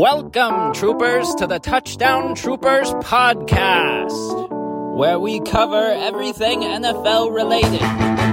Welcome, troopers, to the Touchdown Troopers podcast, where we cover everything NFL related.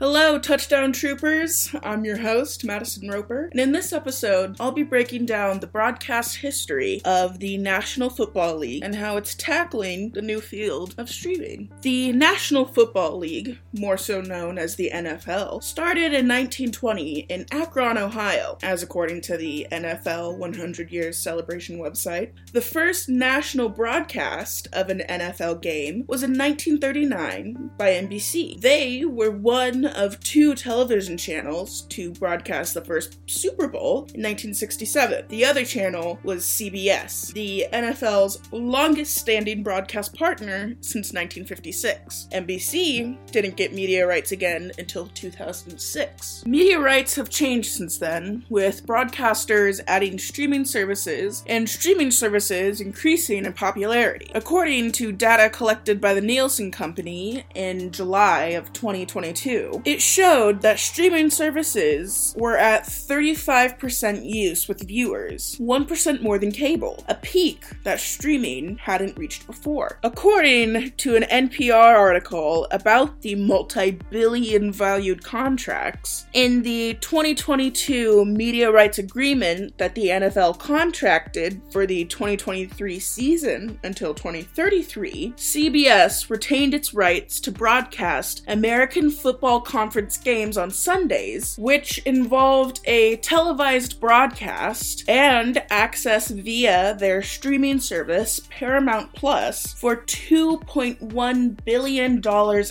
Hello, Touchdown Troopers. I'm your host, Madison Roper, and in this episode, I'll be breaking down the broadcast history of the National Football League and how it's tackling the new field of streaming. The National Football League, more so known as the NFL, started in 1920 in Akron, Ohio, as according to the NFL 100 Years Celebration website. The first national broadcast of an NFL game was in 1939 by NBC. They were one of two television channels to broadcast the first Super Bowl in 1967. The other channel was CBS, the NFL's longest standing broadcast partner since 1956. NBC didn't get media rights again until 2006. Media rights have changed since then, with broadcasters adding streaming services and streaming services increasing in popularity. According to data collected by the Nielsen Company in July of 2022, it showed that streaming services were at 35% use with viewers, 1% more than cable, a peak that streaming hadn't reached before. According to an NPR article about the multi billion valued contracts, in the 2022 media rights agreement that the NFL contracted for the 2023 season until 2033, CBS retained its rights to broadcast American football conference games on Sundays, which involved a televised broadcast and access via their streaming service, Paramount Plus, for $2.1 billion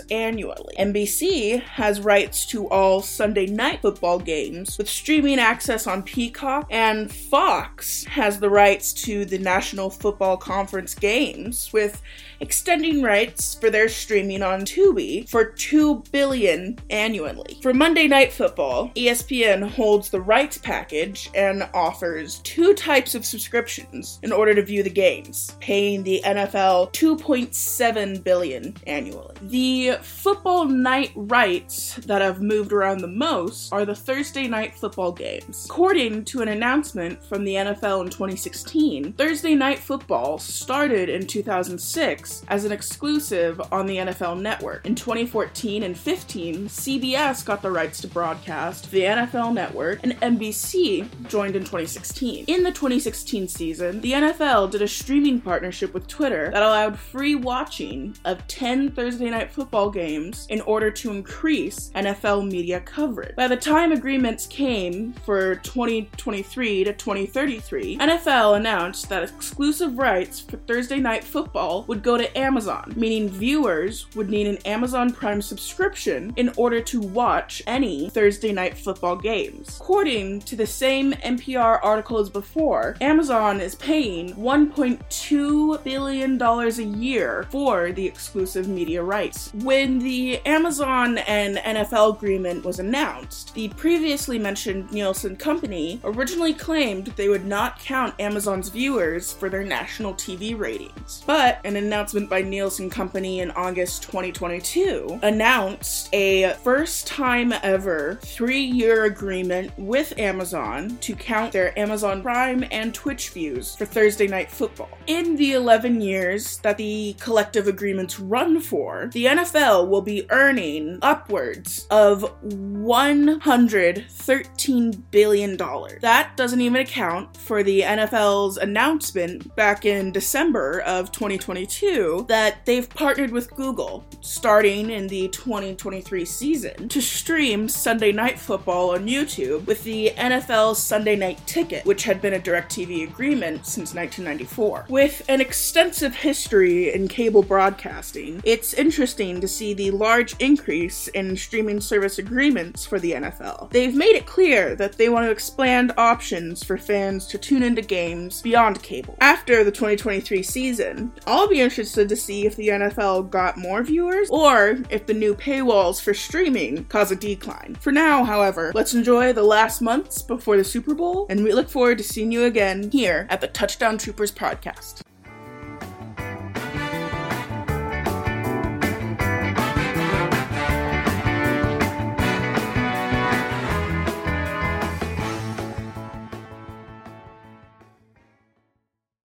annually. NBC has rights to all Sunday night football games with streaming access on Peacock, and Fox has the rights to the National Football Conference games with extending rights for their streaming on Tubi for $2 billion annually. For Monday Night Football, ESPN holds the rights package and offers two types of subscriptions in order to view the games, paying the NFL 2.7 billion annually. The football night rights that have moved around the most are the Thursday night football games. According to an announcement from the NFL in 2016, Thursday night football started in 2006 as an exclusive on the NFL network. In 2014 and 15, CBS got the rights to broadcast the NFL network, and NBC joined in 2016. In the 2016 season, the NFL did a streaming partnership with Twitter that allowed free watching of 10 Thursday night football games in order to increase NFL media coverage. By the time agreements came for 2023 to 2033, NFL announced that exclusive rights for Thursday night football would go to Amazon, meaning viewers would need an Amazon Prime subscription in order to watch any Thursday night football games. According to the same NPR article as before, Amazon is paying $1.2 billion a year for the exclusive media rights. When the Amazon and NFL agreement was announced, the previously mentioned Nielsen company originally claimed they would not count Amazon's viewers for their national TV ratings. But an announcement by Nielsen company in August 2022 announced a first time ever three year agreement with Amazon to count their Amazon Prime and Twitch views for Thursday Night Football. In the 11 years that the collective agreements run for, the NFL will be earning upwards of $113 billion. That doesn't even account for the NFL's announcement back in December of 2022 that they've partnered with Google starting in the 2023 season season to stream Sunday Night Football on YouTube with the NFL's Sunday Night Ticket, which had been a DirecTV agreement since 1994. With an extensive history in cable broadcasting, it's interesting to see the large increase in streaming service agreements for the NFL. They've made it clear that they want to expand options for fans to tune into games beyond cable. After the 2023 season, I'll be interested to see if the NFL got more viewers or if the new paywalls for streaming cause a decline. For now, however, let's enjoy the last months before the Super Bowl, and we look forward to seeing you again here at the Touchdown Troopers podcast.